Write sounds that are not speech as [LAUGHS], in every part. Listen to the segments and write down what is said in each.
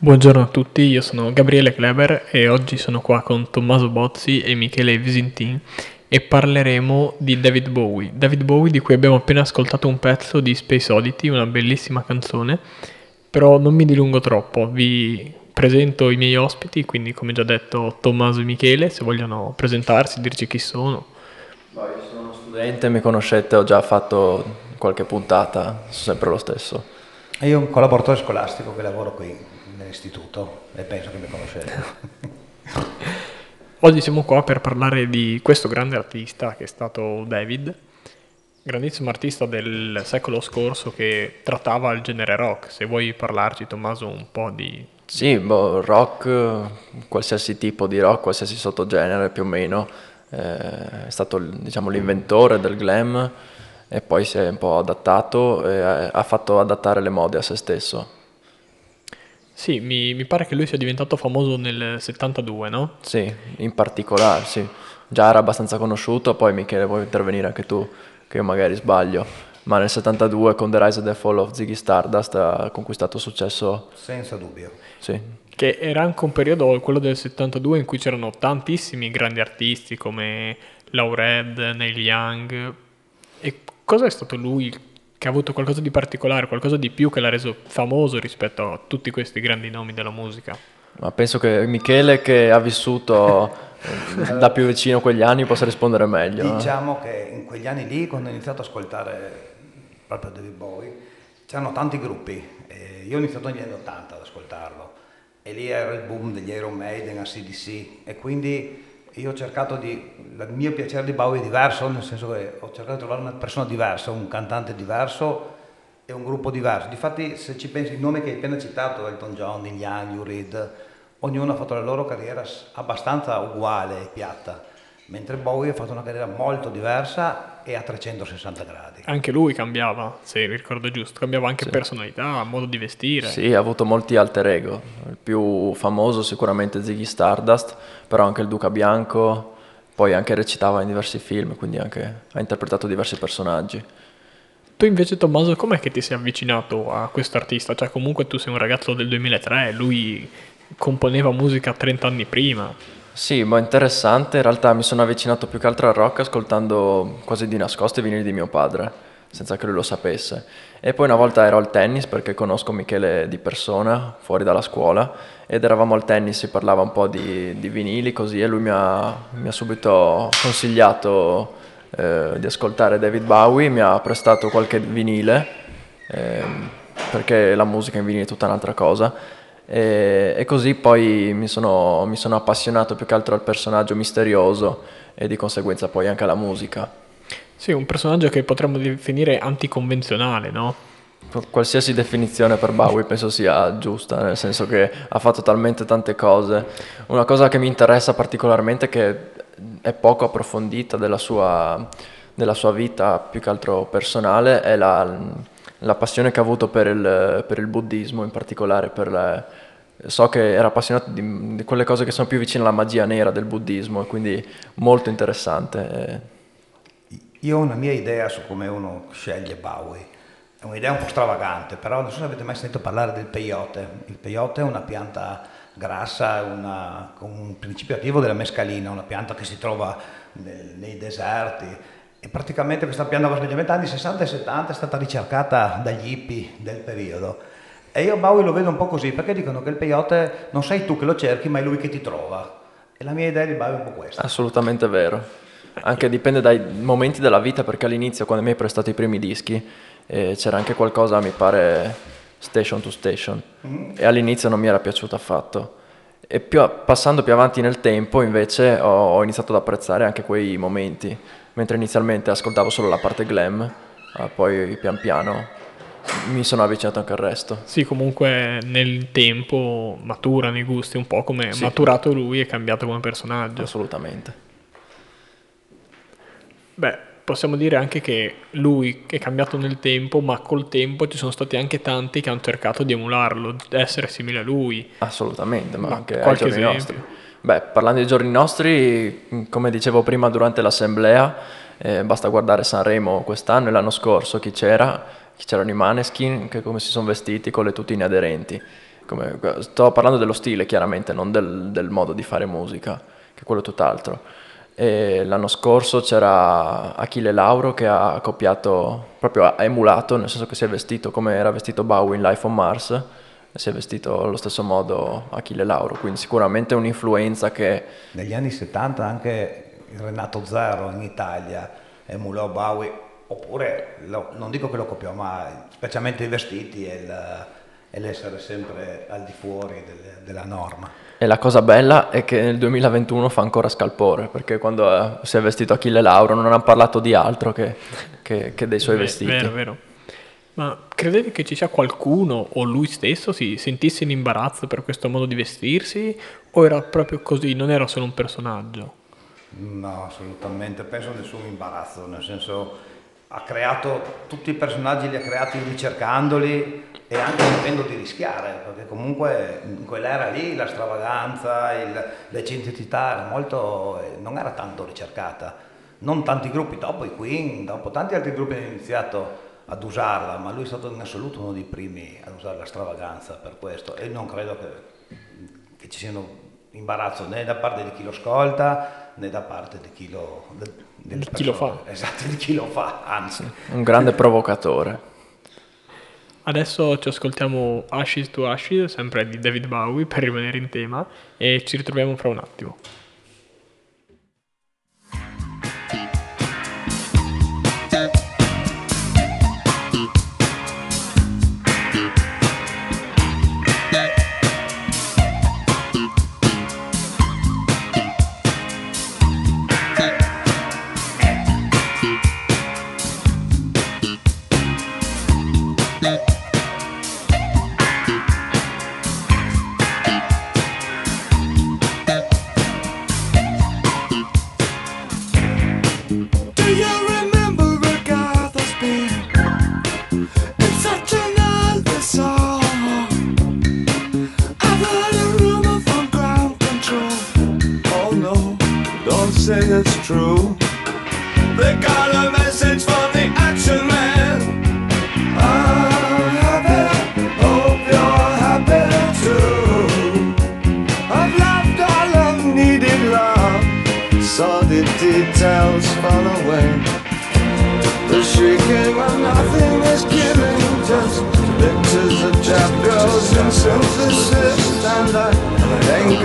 Buongiorno a tutti, io sono Gabriele Kleber e oggi sono qua con Tommaso Bozzi e Michele Visintin e parleremo di David Bowie. David Bowie di cui abbiamo appena ascoltato un pezzo di Space Oddity, una bellissima canzone, però non mi dilungo troppo, vi presento i miei ospiti, quindi come già detto Tommaso e Michele, se vogliono presentarsi, dirci chi sono. Io sono uno studente, mi conoscete, ho già fatto qualche puntata, sono sempre lo stesso. Io ho un collaboratore scolastico che lavoro qui nell'istituto e penso che mi conoscete. [LAUGHS] Oggi siamo qua per parlare di questo grande artista che è stato David, grandissimo artista del secolo scorso che trattava il genere rock. Se vuoi parlarci, Tommaso, un po' di... Sì, boh, rock, qualsiasi tipo di rock, qualsiasi sottogenere più o meno. Eh, è stato diciamo, l'inventore del glam e poi si è un po' adattato e ha fatto adattare le mode a se stesso. Sì, mi, mi, pare che lui sia diventato famoso nel 72, no? Sì, in particolare, sì. Già era abbastanza conosciuto, poi Michele vuoi intervenire anche tu, che io magari sbaglio. Ma nel 72 con The Rise and the Fall of Ziggy Stardust ha conquistato successo. Senza dubbio. Sì. Che era anche un periodo, quello del 72, in cui c'erano tantissimi grandi artisti come Laured, Neil Young. E cosa è stato lui che ha avuto qualcosa di particolare, qualcosa di più che l'ha reso famoso rispetto a tutti questi grandi nomi della musica? Ma penso che Michele, che ha vissuto eh, da più vicino quegli anni, possa rispondere meglio. Diciamo eh? che in quegli anni lì, quando ho iniziato ad ascoltare proprio David Bowie, c'erano tanti gruppi. io ho iniziato negli anni 80 ad ascoltarlo e lì era il boom degli Iron Maiden, ACDC e quindi io ho cercato di, il mio piacere di Bowie è diverso, nel senso che ho cercato di trovare una persona diversa, un cantante diverso e un gruppo diverso. Difatti se ci pensi, il nome che hai appena citato, Elton John, Neil Young, Lou Reed, ognuno ha fatto la loro carriera abbastanza uguale e piatta mentre Bowie ha fatto una carriera molto diversa e a 360 gradi. Anche lui cambiava, se ricordo giusto, cambiava anche sì. personalità, modo di vestire. Sì, ha avuto molti alter ego, il più famoso sicuramente Ziggy Stardust, però anche il Duca Bianco, poi anche recitava in diversi film, quindi anche ha interpretato diversi personaggi. Tu invece Tommaso, com'è che ti sei avvicinato a questo artista? Cioè comunque tu sei un ragazzo del 2003, lui componeva musica 30 anni prima. Sì, ma interessante, in realtà mi sono avvicinato più che altro al rock ascoltando quasi di nascosto i vinili di mio padre, senza che lui lo sapesse. E poi una volta ero al tennis perché conosco Michele di persona, fuori dalla scuola, ed eravamo al tennis, si parlava un po' di, di vinili così e lui mi ha, mi ha subito consigliato eh, di ascoltare David Bowie, mi ha prestato qualche vinile, eh, perché la musica in vinile è tutta un'altra cosa e, e così poi mi sono, mi sono appassionato più che altro al personaggio misterioso e di conseguenza poi anche alla musica. Sì, un personaggio che potremmo definire anticonvenzionale, no? Qualsiasi definizione per Bowie penso sia giusta, nel senso che ha fatto talmente tante cose. Una cosa che mi interessa particolarmente, che è poco approfondita della sua, della sua vita, più che altro personale, è la, la passione che ha avuto per il, per il buddismo, in particolare per, le, so che era appassionato di, di quelle cose che sono più vicine alla magia nera del buddismo quindi molto interessante. Io ho una mia idea su come uno sceglie Bowie. È un'idea un po' stravagante, però non so se avete mai sentito parlare del peyote. Il peyote è una pianta grassa una, un principio attivo della mescalina, una pianta che si trova nel, nei deserti. E praticamente questa pianta, specialmente negli anni 60 e 70, è stata ricercata dagli hippie del periodo e io Bowie lo vedo un po' così, perché dicono che il peyote non sei tu che lo cerchi, ma è lui che ti trova. E la mia idea di Bowie è un po' questa. Assolutamente vero. Anche dipende dai momenti della vita, perché all'inizio, quando mi hai prestato i primi dischi, eh, c'era anche qualcosa, mi pare, station to station. Mm-hmm. E all'inizio non mi era piaciuto affatto. E più, passando più avanti nel tempo, invece, ho, ho, iniziato ad apprezzare anche quei momenti. Mentre inizialmente ascoltavo solo la parte glam, poi pian piano mi sono avvicinato anche al resto. Sì, comunque nel tempo maturano i gusti, un po' come sì. maturato lui e cambiato come personaggio. Assolutamente. Beh, possiamo dire anche che lui è cambiato nel tempo, ma col tempo ci sono stati anche tanti che hanno cercato di emularlo, di essere simili a lui. Assolutamente, ma, ma anche ai giorni esempio. nostri. Beh, parlando dei giorni nostri, come dicevo prima durante l'assemblea, eh, basta guardare Sanremo quest'anno e l'anno scorso, chi c'era, c'erano i maneskin che come si sono vestiti con le tutine aderenti. Come, sto parlando dello stile chiaramente, non del, del, modo di fare musica, che è quello tutt'altro. E l'anno scorso c'era Achille Lauro che ha copiato, proprio ha emulato, nel senso che si è vestito come era vestito Bowie in Life on Mars, si è vestito allo stesso modo Achille Lauro, quindi sicuramente un'influenza che... Negli anni 70 anche Renato Zero in Italia emulò Bowie oppure lo, non dico che lo copiò, ma specialmente i vestiti e, il, e l'essere sempre al di fuori del, della norma. E la cosa bella è che nel 2021 fa ancora scalpore, perché quando eh, si è vestito Achille Lauro non ha parlato di altro che, che, che dei suoi Beh, vestiti. Vero, vero. Ma credete che ci sia qualcuno o lui stesso si sentisse in imbarazzo per questo modo di vestirsi o era proprio così, non era solo un personaggio? No, assolutamente, penso nessun imbarazzo, nel senso ha creato tutti i personaggi li ha creati ricercandoli e anche sapendo di rischiare perché comunque in quell'era lì la stravaganza il, l'eccentricità era molto, non era tanto ricercata non tanti gruppi dopo i Queen dopo tanti altri gruppi hanno iniziato ad usarla ma lui è stato in assoluto uno dei primi ad usare la stravaganza per questo e non credo che, che ci siano imbarazzo né da parte di chi lo ascolta né da parte di chi lo, di chi lo fa. Esatto, di chi lo fa, anzi. Un grande provocatore. Adesso ci ascoltiamo Ashes to Ashes, sempre di David Bowie, per rimanere in tema, e ci ritroviamo fra un attimo.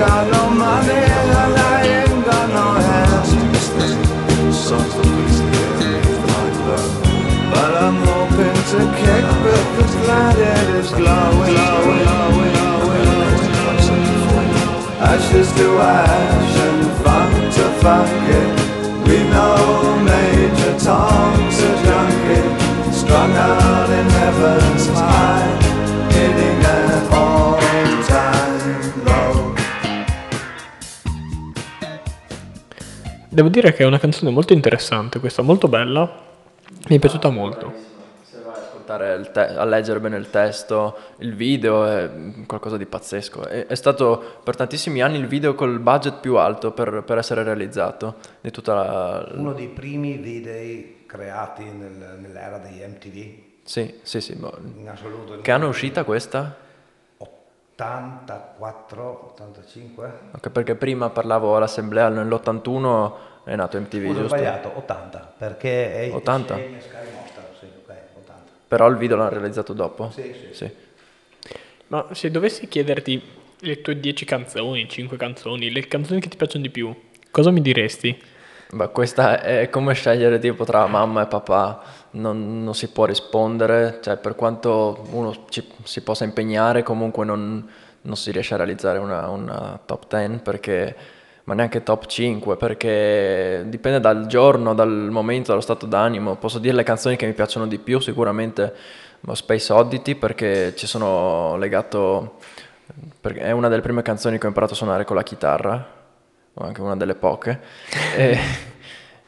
got no money and I ain't got no hands. Songs of peace like that. But I'm hoping to kick because glad it is glowing. glowing, glowing, glowing. Ashes to and funk to funk it. We know Major Tom's a junkie, strung out in heaven's high. Devo dire che è una canzone molto interessante, questa molto bella, mi è piaciuta molto. ascoltare, il te- a leggere bene il testo, il video è qualcosa di pazzesco. È, è stato per tantissimi anni il video col budget più alto per, per essere realizzato di tutta la... Uno dei primi video creati nel- nell'era degli MTV, Sì, sì, sì. in assoluto. Che anno è uscita questa? 84, 85? Ok, perché prima parlavo all'assemblea nell'81 è nato MTV, Scusa, ho sbagliato, 80, perché è 80? insieme a Sky Monster, sì, ok, 80. Però il video l'hanno realizzato dopo? Sì, sì. Ma se dovessi chiederti le tue 10 canzoni, 5 canzoni, le canzoni che ti piacciono di più, cosa mi diresti? Beh, questa è come scegliere tipo tra mamma e papà, non, non si può rispondere, cioè per quanto uno ci- si possa impegnare comunque non, non si riesce a realizzare una, una top 10 perché, ma neanche top 5 perché dipende dal giorno, dal momento, dallo stato d'animo. Posso dire le canzoni che mi piacciono di più, sicuramente Space Oddity perché ci sono legato, è una delle prime canzoni che ho imparato a suonare con la chitarra o anche una delle poche. e,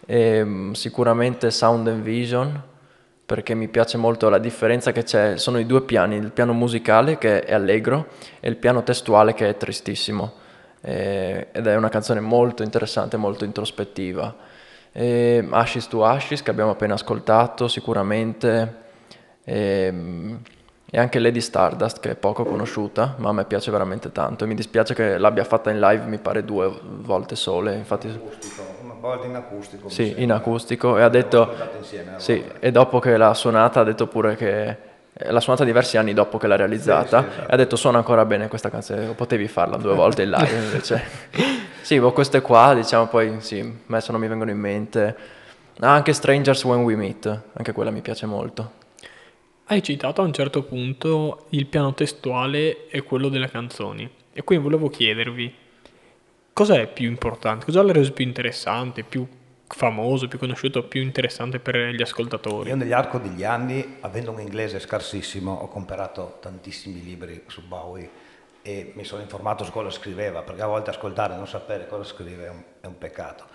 e, mm, sicuramente Sound and Vision, perché mi piace molto la differenza che c'è, sono i due piani, il piano musicale che è allegro e il piano testuale che è tristissimo. E- ed è una canzone molto interessante, molto introspettiva. E Ashes to Ashes che abbiamo appena ascoltato sicuramente. E, mm, e anche Lady Stardust che è poco conosciuta, ma a me piace veramente tanto e mi dispiace che l'abbia fatta in live, mi pare due volte sole, infatti una volta in acustico. sì, in acustico e ha detto sì, e dopo che l'ha suonata ha detto pure che eh, l'ha suonata diversi anni dopo che l'ha realizzata Sì, sì, esatto. e ha detto suona ancora bene questa canzone, potevi farla due volte in live [LAUGHS] invece. sì, boh, queste qua diciamo poi sì, a me se non mi vengono in mente. Ah, anche Strangers When We Meet, anche quella mi piace molto. Hai citato a un certo punto il piano testuale e quello delle canzoni. E quindi volevo chiedervi, cosa è più importante? Cosa l'ha reso più interessante, più famoso, più conosciuto, più interessante per gli ascoltatori? Io negli arco degli anni, avendo un inglese scarsissimo, ho comprato tantissimi libri su Bowie e mi sono informato su cosa scriveva, perché a volte ascoltare e non sapere cosa scrive è un, è un peccato.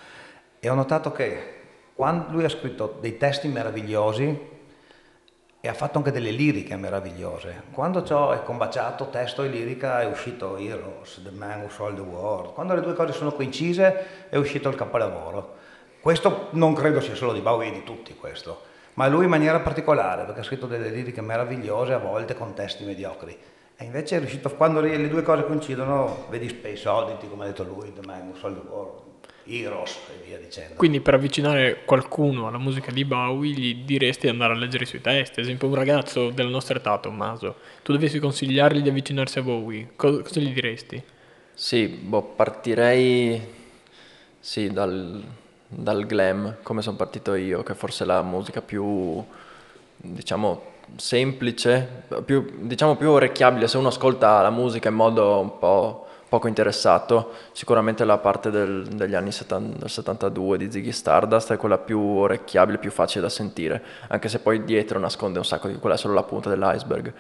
E ho notato che quando lui ha scritto dei testi meravigliosi e ha fatto anche delle liriche meravigliose. Quando ciò è combaciato, testo e lirica, è uscito Heroes, The Man Who Sold the World. Quando le due cose sono coincise, è uscito il capolavoro. Questo non credo sia solo di Bowie e di tutti questo, ma lui in maniera particolare, perché ha scritto delle liriche meravigliose, a volte con testi mediocri. E invece è riuscito, quando le le due cose coincidono, vedi Space Oddity, come ha detto lui, The Man Who Sold the World, Heroes e via dicendo. Quindi per avvicinare qualcuno alla musica di Bowie gli diresti di andare a leggere i suoi testi. Ad esempio un ragazzo della nostra età, Tommaso, tu dovessi consigliargli di avvicinarsi a Bowie, co- cosa gli diresti? Sì, boh, partirei sì, dal, dal glam, come sono partito io, che forse è la musica più, diciamo, semplice, più, diciamo più orecchiabile. Se uno ascolta la musica in modo un po' poco interessato, sicuramente la parte del- degli anni 70 del 72 di Ziggy Stardust è quella più orecchiabile, più facile da sentire, anche se poi dietro nasconde un sacco di quella è solo la punta dell'iceberg.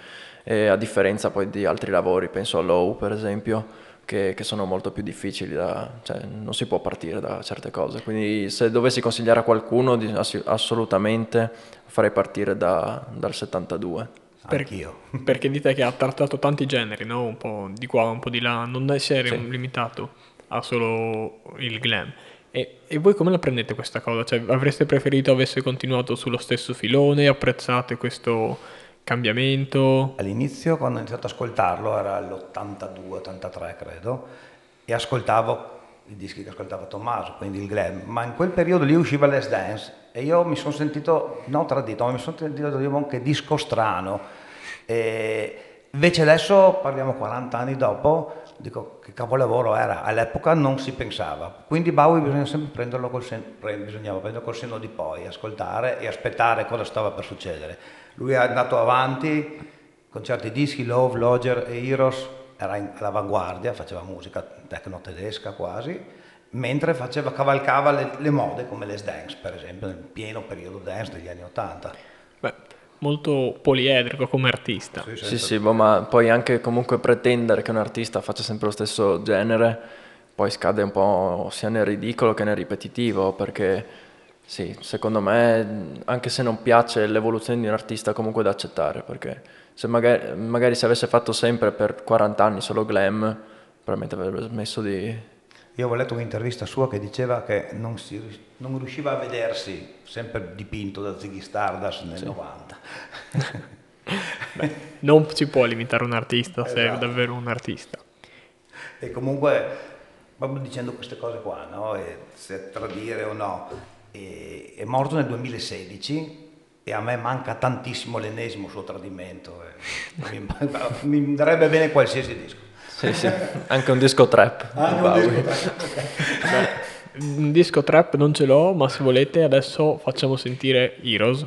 E a differenza poi di altri lavori, penso a Low per esempio, che, che sono molto più difficili da, cioè non si può partire da certe cose. Quindi se dovessi consigliare a qualcuno, assolutamente farei partire da- dal 72. Per- Anch'io. [LAUGHS] Perché dite che ha trattato tanti generi, no? Un po' di qua, un po' di là, non essere Sì. un- limitato a solo il glam. E, e voi come la prendete questa cosa? Cioè, avreste preferito avesse continuato sullo stesso filone? Apprezzate questo cambiamento? All'inizio, quando ho iniziato ad ascoltarlo, era l'82-83 credo, e ascoltavo i dischi che ascoltava Tommaso, quindi il glam, ma in quel periodo lì usciva Les Dance e io mi sono sentito, non tradito, ma mi sono sentito dire anche disco strano. E invece adesso, parliamo 40 anni dopo, dico che capolavoro era, all'epoca non si pensava. Quindi Bowie bisogna sempre prenderlo col sen- bisognava prenderlo col senno di poi, ascoltare e aspettare cosa stava per succedere. Lui è andato avanti con certi dischi, Love, Lodger e Heroes, era in- all'avanguardia, faceva musica tecno tedesca quasi, mentre faceva, cavalcava le, le mode come les dance, per esempio, nel pieno periodo dance degli anni Ottanta. Beh, molto poliedrico come artista. Sì, sì, boh, ma poi anche comunque pretendere che un artista faccia sempre lo stesso genere, poi scade un po' sia nel ridicolo che nel ripetitivo, perché Sì, secondo me, anche se non piace l'evoluzione di un artista, comunque da accettare, perché se magari, magari se avesse fatto sempre per 40 anni solo glam, probabilmente avrebbe smesso di... Io ho letto un'intervista sua che diceva che non, si, non riusciva a vedersi sempre dipinto da Ziggy Stardust nel 90. [LAUGHS] Beh, non si può limitare un artista se è Esatto. davvero un artista. E comunque, proprio dicendo queste cose qua, no? Se tradire o no, e- è morto nel 2016 e a me manca tantissimo l'ennesimo suo tradimento. e mi, [LAUGHS] mi darebbe bene qualsiasi disco. Sì, sì, anche un disco trap. Ah, non Bowie. disco, ok. Un disco trap non ce l'ho, ma se volete adesso facciamo sentire Heroes.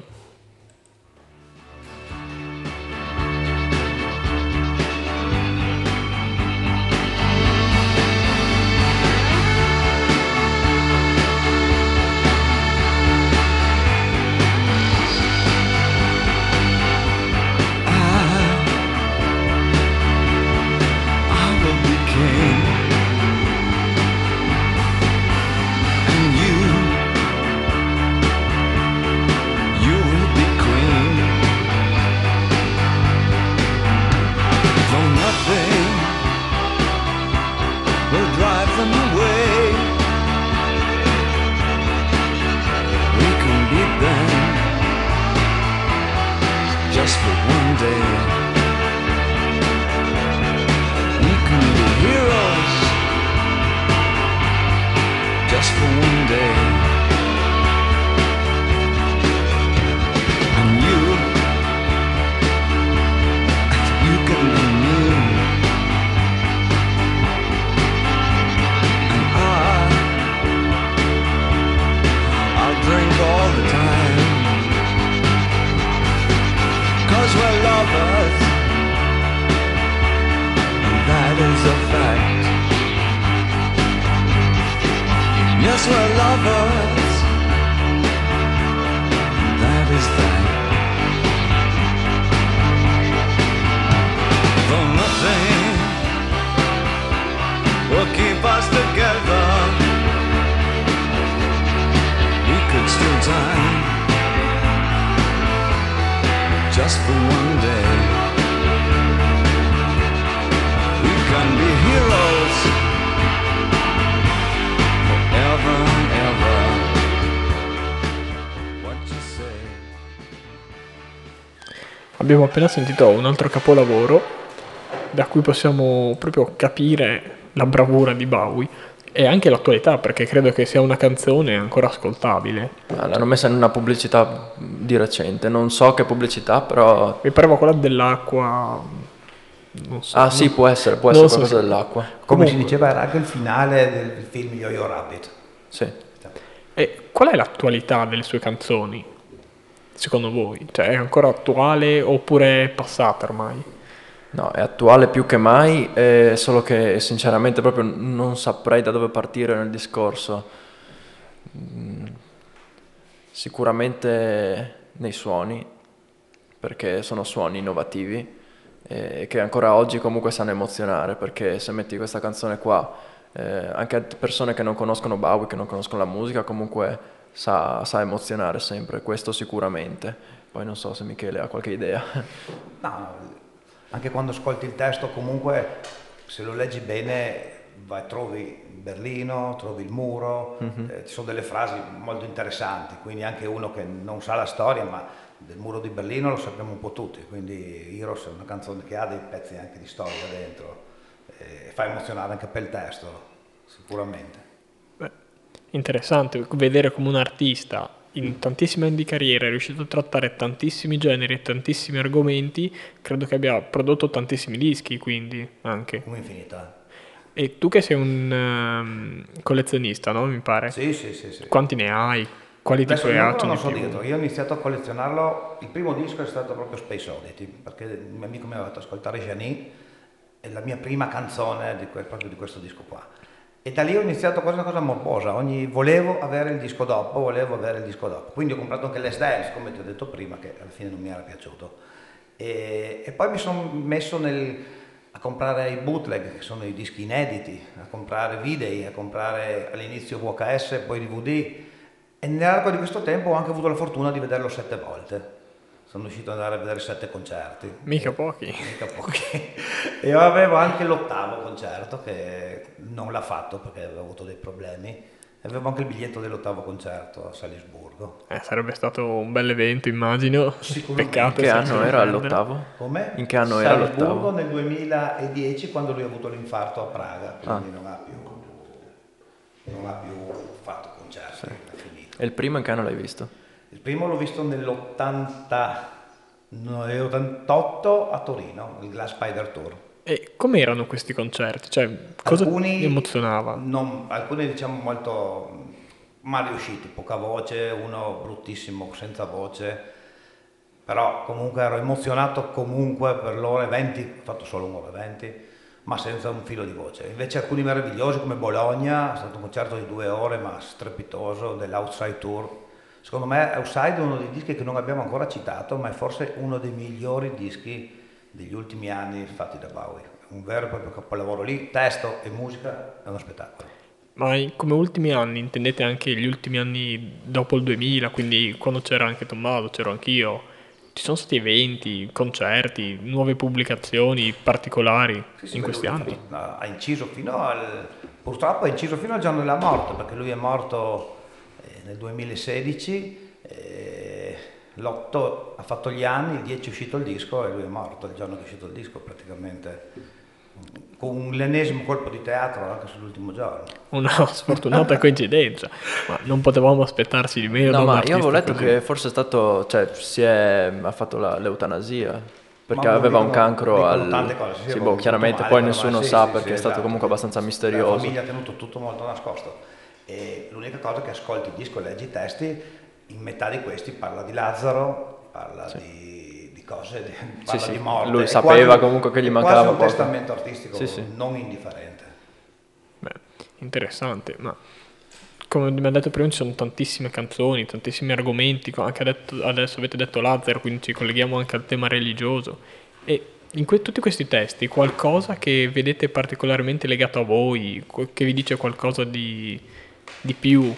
Abbiamo appena sentito un altro capolavoro da cui possiamo proprio capire la bravura di Bowie e anche l'attualità perché credo che sia una canzone ancora ascoltabile. Ah, L'hanno messa in una pubblicità di recente, non so che pubblicità, però... Mi pareva quella dell'acqua. Non so. Ah sì, può essere, può Non essere so qualcosa se- dell'acqua. Come si Comunque- diceva, era anche il finale del film Yo-Yo Rabbit. Sì. E qual è l'attualità delle sue canzoni? Secondo voi? Cioè è ancora attuale oppure è passata ormai? No, è attuale più che mai, eh, solo che sinceramente proprio non saprei da dove partire nel discorso. Mm, Sicuramente nei suoni, perché sono suoni innovativi e che ancora oggi comunque sanno emozionare, perché se metti questa canzone qua, eh, anche persone che non conoscono Bowie, che non conoscono la musica, comunque sa, sa emozionare sempre, questo sicuramente. Poi non so se Michele ha qualche idea. No, anche quando ascolti il testo comunque se lo leggi bene vai, trovi Berlino, trovi il muro, eh, ci sono delle frasi molto interessanti, quindi anche uno che non sa la storia ma del muro di Berlino lo sappiamo un po' tutti, quindi Heroes è una canzone che ha dei pezzi anche di storia dentro e fa emozionare anche per il testo, sicuramente. Interessante vedere come un artista in tantissimi anni di carriera è riuscito a trattare tantissimi generi e tantissimi argomenti, credo che abbia prodotto tantissimi dischi, quindi anche. Un'infinità. E tu che sei un ehm, collezionista, no? Mi pare. Sì, sì, sì. sì. Quanti ne hai? Quali Adesso tipo il hai non so di più? dirlo, io ho iniziato a collezionarlo, il primo disco è stato proprio Space Oddity, perché il mio amico mi aveva fatto ascoltare Jani, è la mia prima canzone di proprio di questo disco qua. E da lì ho iniziato quasi una cosa morbosa, ogni, volevo avere il disco dopo, volevo avere il disco dopo. Quindi ho comprato anche l'S Dance, come ti ho detto prima, che alla fine non mi era piaciuto. E, e poi mi sono messo nel, a comprare i bootleg, che sono i dischi inediti, a comprare video, a comprare all'inizio VHS, poi DVD. E nell'arco di questo tempo ho anche avuto la fortuna di vederlo sette volte. Sono riuscito ad andare a vedere sette concerti. Mica pochi. Mica pochi. [LAUGHS] e io avevo anche l'ottavo concerto che non l'ha fatto perché aveva avuto dei problemi. E avevo anche il biglietto dell'ottavo concerto a Salisburgo. Eh, sarebbe stato un bel evento, immagino. Sicuramente. Peccato. In che anno era all'ottavo? Come? In che anno era Salisburgo l'ottavo? nel 2010 quando lui ha avuto l'infarto a Praga, quindi non ha più, non ha più fatto concerti, è finito. E il primo in che anno l'hai visto? Il primo l'ho visto nell'80, no, nell'88 a Torino, il Glass Spider Tour. E com'erano questi concerti? Cioè, cosa Alcuni emozionava? non- alcuni diciamo molto mal riusciti, poca voce, uno bruttissimo senza voce, però comunque ero emozionato comunque per l'ora e 20, ho fatto solo un'ora e 20, ma senza un filo di voce. Invece alcuni meravigliosi come Bologna, è stato un concerto di due ore ma strepitoso dell'Outside Tour. Secondo me Outside è uno dei dischi che non abbiamo ancora citato, ma è forse uno dei migliori dischi degli ultimi anni fatti da Bowie. Un vero e proprio capolavoro lì, testo e musica, è uno spettacolo. Ma come ultimi anni intendete anche gli ultimi anni dopo il 2000, quindi quando c'era anche Tommaso, c'ero anch'io. Ci sono stati eventi, concerti, nuove pubblicazioni particolari Sì, sì, in questi anni? Ha inciso fino al... purtroppo ha inciso fino al giorno della morte, perché lui è morto nel 2016, eh, l'8 ha fatto gli anni, il 10 è uscito il disco e lui è morto il giorno che è uscito il disco praticamente. Con l'ennesimo colpo di teatro anche sull'ultimo giorno. Una [LAUGHS] sfortunata coincidenza, ma non potevamo aspettarci di meno da No, un ma io avevo letto così. che forse è stato, cioè, si è, ha fatto la- l'eutanasia. Perché Ma aveva un dicono- cancro dicono al... tante cose, sì, sì, boh, chiaramente male, poi nessuno sì, sa sì, perché sì, è stato esatto. comunque abbastanza La misterioso. famiglia ha tenuto tutto molto nascosto e l'unica cosa che ascolti il disco e leggi i testi, in metà di questi parla di Lazzaro, parla di, di cose, di, parla sì. di morte. Lui sapeva quasi- comunque che gli mancava quasi un poco. testamento artistico Sì, sì. non indifferente. Beh, interessante, ma come mi ha detto prima ci sono tantissime canzoni, tantissimi argomenti, anche detto- adesso avete detto Lazzaro, quindi ci colleghiamo anche al tema religioso. E in que- tutti questi testi, qualcosa che vedete particolarmente legato a voi, che vi dice qualcosa di, di più?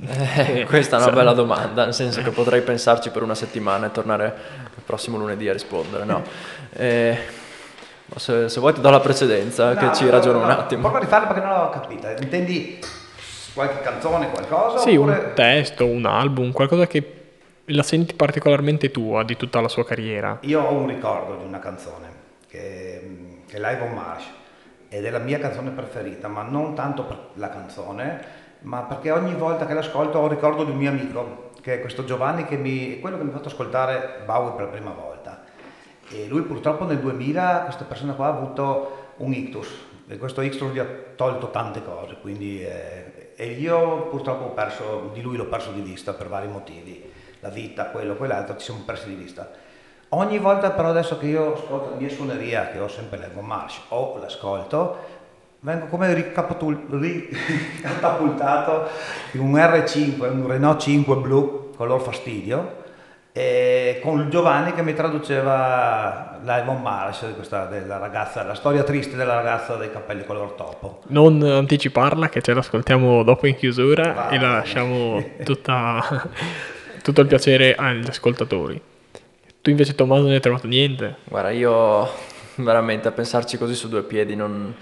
Eh, questa è una bella domanda, nel senso che potrei pensarci per una settimana e tornare il prossimo lunedì a rispondere, no? Eh, se, se vuoi ti do la precedenza, che No, ci no, ragiono no, un attimo. Prova a rifarla perché non l'ho capita. Intendi qualche canzone, qualcosa? Sì, oppure... un testo, un album, qualcosa che la senti particolarmente tua di tutta la sua carriera. Io ho un ricordo di una canzone che, che è Live on Marsh ed è la mia canzone preferita, ma non tanto per la canzone, ma perché ogni volta che l'ascolto ho un ricordo di un mio amico, che è questo Giovanni, che mi, è quello che mi ha fatto ascoltare Bowie per la prima volta. E lui purtroppo nel 2000, questa persona qua, ha avuto un ictus, e questo ictus gli ha tolto tante cose, quindi, eh, e io purtroppo ho perso, di lui l'ho perso di vista per vari motivi, la vita, quello, quell'altro, ci siamo persi di vista. Ogni volta però adesso che io ascolto la mia suoneria, che ho sempre l'Evo Marsh, o l'ascolto, vengo come ricatapultato [LAUGHS] in un R5, un Renault 5 blu color fastidio, con Giovanni che mi traduceva la Evon Marsh, questa, della ragazza, la storia triste della ragazza dei capelli color topo. Non anticiparla, che ce l'ascoltiamo dopo in chiusura Va e la lasciamo tutta, [LAUGHS] tutto il piacere agli ascoltatori. Tu invece Tommaso non hai trovato niente? Guarda, io veramente a pensarci così su due piedi non,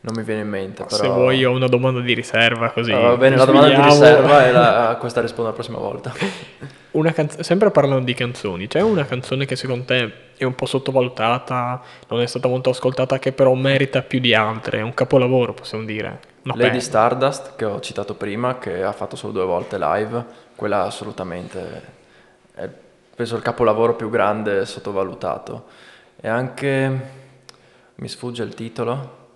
non mi viene in mente. Però... Se vuoi ho una domanda di riserva così. Ah, va bene, la domanda di riserva e la- a questa rispondo la prossima volta. [LAUGHS] Una canz- sempre parlando di canzoni, c'è una canzone che secondo te è un po' sottovalutata, non è stata molto ascoltata, che però merita più di altre, è un capolavoro possiamo dire. Una Lady perla. Stardust, che ho citato prima, che ha fatto solo due volte live, quella assolutamente è penso il capolavoro più grande sottovalutato. E anche, mi sfugge il titolo,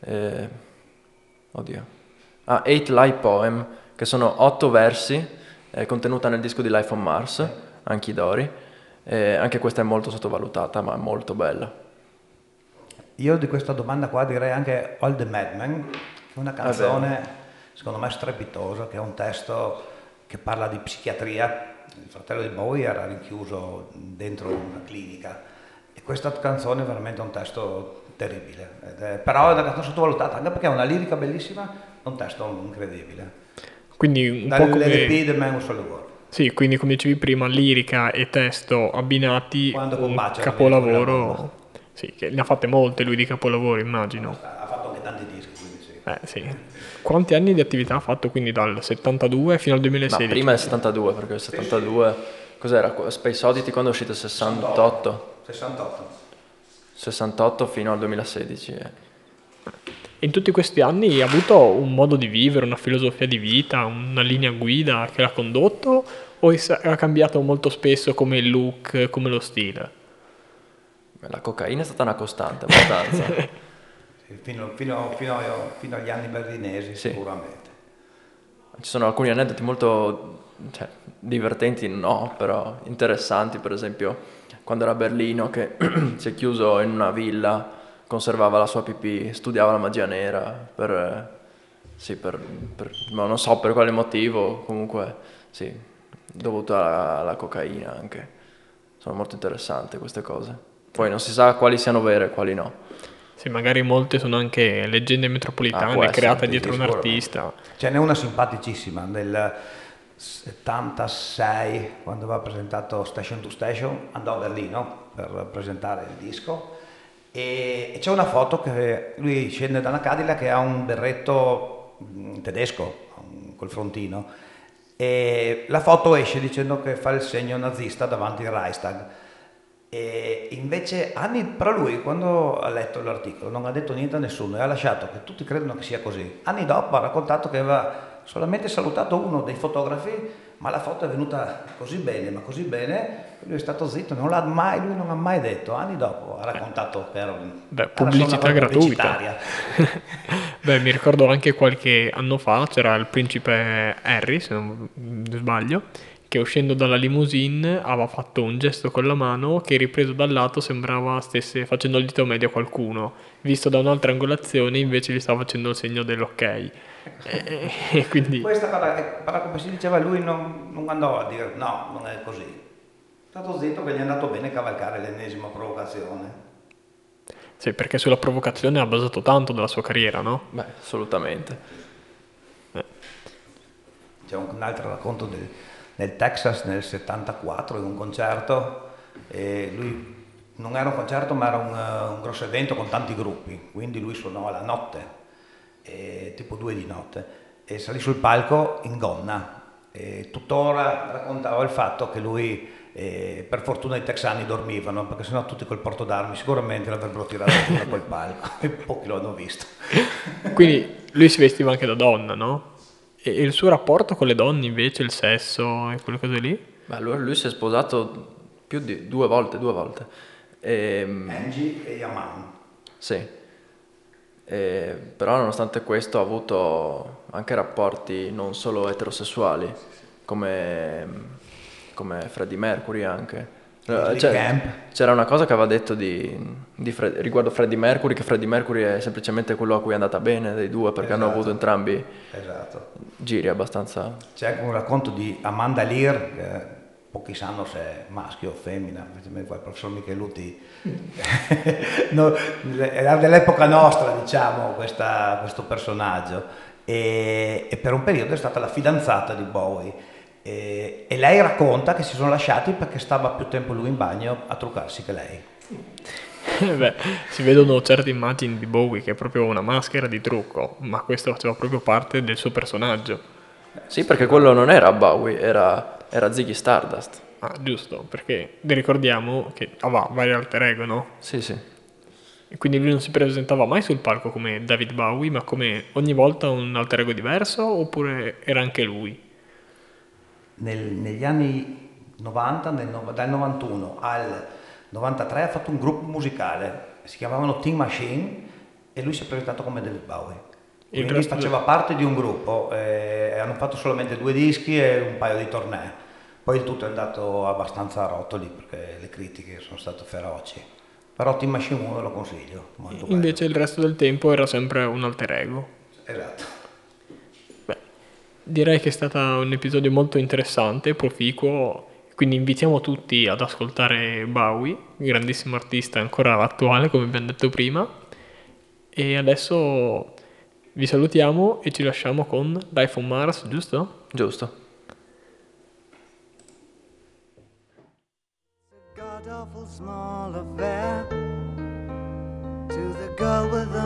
eh, oddio, ah, Eight Lie Poem, che sono otto versi, è contenuta nel disco di Life on Mars, Anchidori, e anche questa è molto sottovalutata, ma molto bella. Io di questa domanda qua direi anche All the Madman, che è una canzone secondo me strepitosa, che è un testo che parla di psichiatria. Il fratello di Bowie era rinchiuso dentro una clinica e questa canzone è veramente un testo terribile. È- però è una canzone sottovalutata, anche perché ha una lirica bellissima, un testo incredibile. Quindi un po' Dall'LP come... The Man Who Sold the World. Sì, quindi come dicevi prima, lirica e testo abbinati, Quando un capolavoro. Sì, che ne ha fatte molte lui di capolavori, immagino. Ha fatto anche tanti dischi, quindi sì. Eh, sì. Quanti anni di attività ha fatto quindi dal 72 fino al Ma 2016? prima è il 72, perché il 72... Cos'era? Space Oddity quando è uscito il 68? 68. 68 fino al 2016. eh. In tutti questi anni ha avuto un modo di vivere, una filosofia di vita, una linea guida che l'ha condotto o ha cambiato molto spesso come il look, come lo stile? La cocaina è stata una costante abbastanza. [LAUGHS] Fino, fino- fino- fino agli anni berlinesi Sì. sicuramente. Ci sono alcuni aneddoti molto cioè, divertenti, no, però interessanti, per esempio quando era a Berlino che [CLEARS THROAT] si è chiuso in una villa, conservava la sua pipì, studiava la magia nera per, sì, per, per- ma non so per quale motivo, comunque sì, dovuto alla, alla cocaina anche. Sono molto interessanti queste cose. Poi non si sa quali siano vere e quali no. Sì, magari molte sono anche leggende Ah, metropolitane essere, create dietro un artista. Ce n'è una simpaticissima nel 76 quando aveva presentato Station to Station andò a Berlino per presentare il disco. E, c'è una foto che lui scende da una Cadillac che ha un berretto mm, tedesco col frontino e la foto esce dicendo che fa il segno nazista davanti al Reichstag e invece anni, però lui quando ha letto l'articolo non ha detto niente a nessuno e ha lasciato che tutti credono che sia così. Anni dopo ha raccontato che aveva solamente salutato uno dei fotografi, ma la foto è venuta così bene, ma così bene, lui è stato zitto, non l'ha mai, lui non ha mai detto. Anni dopo ha raccontato per Beh, pubblicità gratuita. [LAUGHS] Beh, mi ricordo anche qualche anno fa c'era il principe Harry, se non sbaglio, che uscendo dalla limousine aveva fatto un gesto con la mano che ripreso dal lato sembrava stesse facendo il dito medio a qualcuno. Visto da un'altra angolazione invece gli stava facendo il segno dell'ok. E, e quindi... Questa cosa, però come si diceva, lui non, non andò a dire no, non è così. È stato zitto che gli è andato bene cavalcare l'ennesima provocazione. Sì, perché sulla provocazione ha basato tanto della sua carriera, no? Beh, assolutamente. C'è un, un altro racconto del, nel Texas nel 74 in un concerto e lui non era un concerto ma era un, eh, un grosso evento con tanti gruppi, quindi lui suonò alla notte, eh, tipo due di notte, e salì sul palco in gonna. E tuttora raccontava il fatto che lui, eh, per fortuna i texani dormivano, perché sennò tutti col porto d'armi sicuramente l'avrebbero tirato da quel palco, [LAUGHS] e pochi lo hanno visto. Quindi lui si vestiva anche da donna, no? E e il suo rapporto con le donne invece, il sesso e quelle cose lì? Beh, lui, lui si è sposato più di due volte, due volte. Ehm, Angie e Yaman. Sì, Eh, però nonostante questo ha avuto anche rapporti non solo eterosessuali, come, come Freddie Mercury anche. C'è- Camp. c'era una cosa che aveva detto di, di Fred- riguardo Freddie Mercury, che Freddie Mercury è semplicemente quello a cui è andata bene dei due, perché hanno Esatto. avuto entrambi Esatto. giri abbastanza... C'è anche un racconto di Amanda Lear, che pochi sanno se è maschio o femmina, il professor Micheluti, [LAUGHS] no, era dell'epoca nostra diciamo questa- questo personaggio e, e per un periodo è stata la fidanzata di Bowie e, e lei racconta che si sono lasciati perché stava più tempo lui in bagno a truccarsi che lei. [LAUGHS] Beh, si vedono certe immagini di Bowie che è proprio una maschera di trucco, ma questo faceva proprio parte del suo personaggio. Sì, perché quello non era Bowie, era, era Ziggy Stardust. Ah, giusto, perché ricordiamo che aveva vari alter ego, no? Sì, sì. E quindi lui non si presentava mai sul palco come David Bowie, ma come ogni volta un alter ego diverso, oppure era anche lui? Nel- negli anni 90, nel dal 91 al 93 ha fatto un gruppo musicale, si chiamavano Team Machine e lui si è presentato come David Bowie. Quindi resto faceva parte di un gruppo, eh, hanno fatto solamente due dischi e un paio di tornei. Poi il tutto è andato abbastanza a rotoli perché le critiche sono state feroci. Però Team Machine 1 lo consiglio, molto bello. Invece il resto del tempo era sempre un alter ego. Esatto. Direi che è stato un episodio molto interessante, proficuo, quindi invitiamo tutti ad ascoltare Bowie, grandissimo artista ancora attuale come abbiamo detto prima. E adesso vi salutiamo e ci lasciamo con Life on Mars, giusto? Giusto. small affair to the girl with the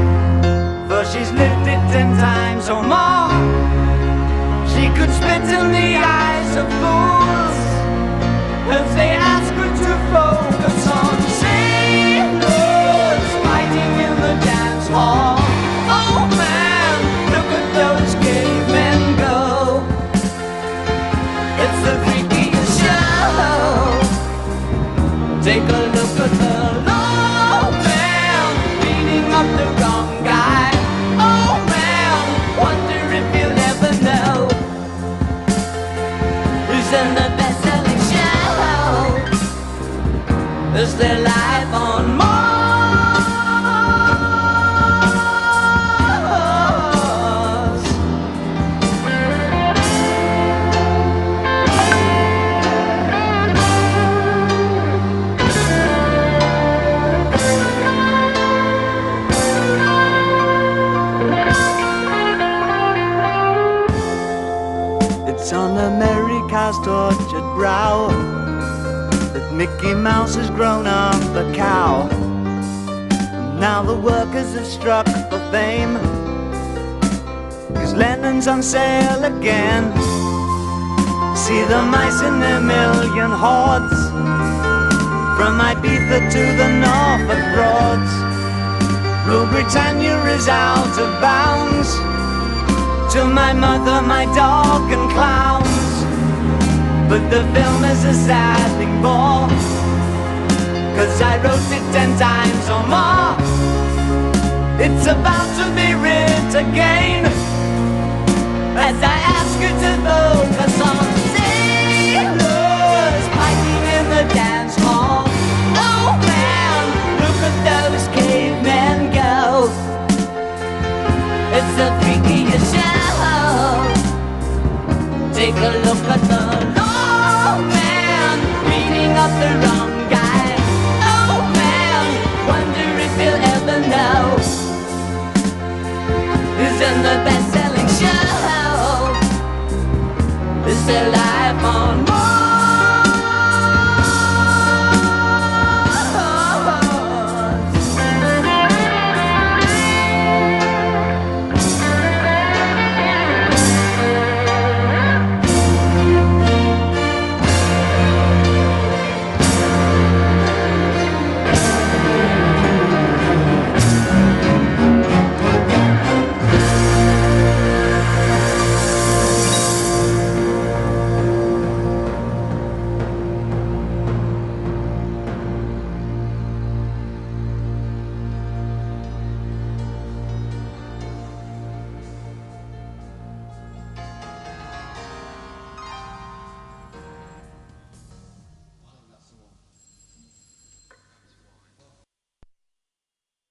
she's lived it ten times or more. She could spit in the eyes of fools It's on America's tortured brow that Mickey Mouse has grown up a cow. Now the workers have struck for fame. Cause Lennon's on sale again. See the mice in their million hordes. From Ibiza to the Norfolk Broads. Rule Britannia is out of bounds to my mother, my dog, and clowns. But the film is a sad thing more. Cause I wrote it ten times or more. It's about to be writ again. As I ask you to focus on sailors in the dance hall. Oh man, look at those cavemen Take a look at the old man beating up the wrong guy.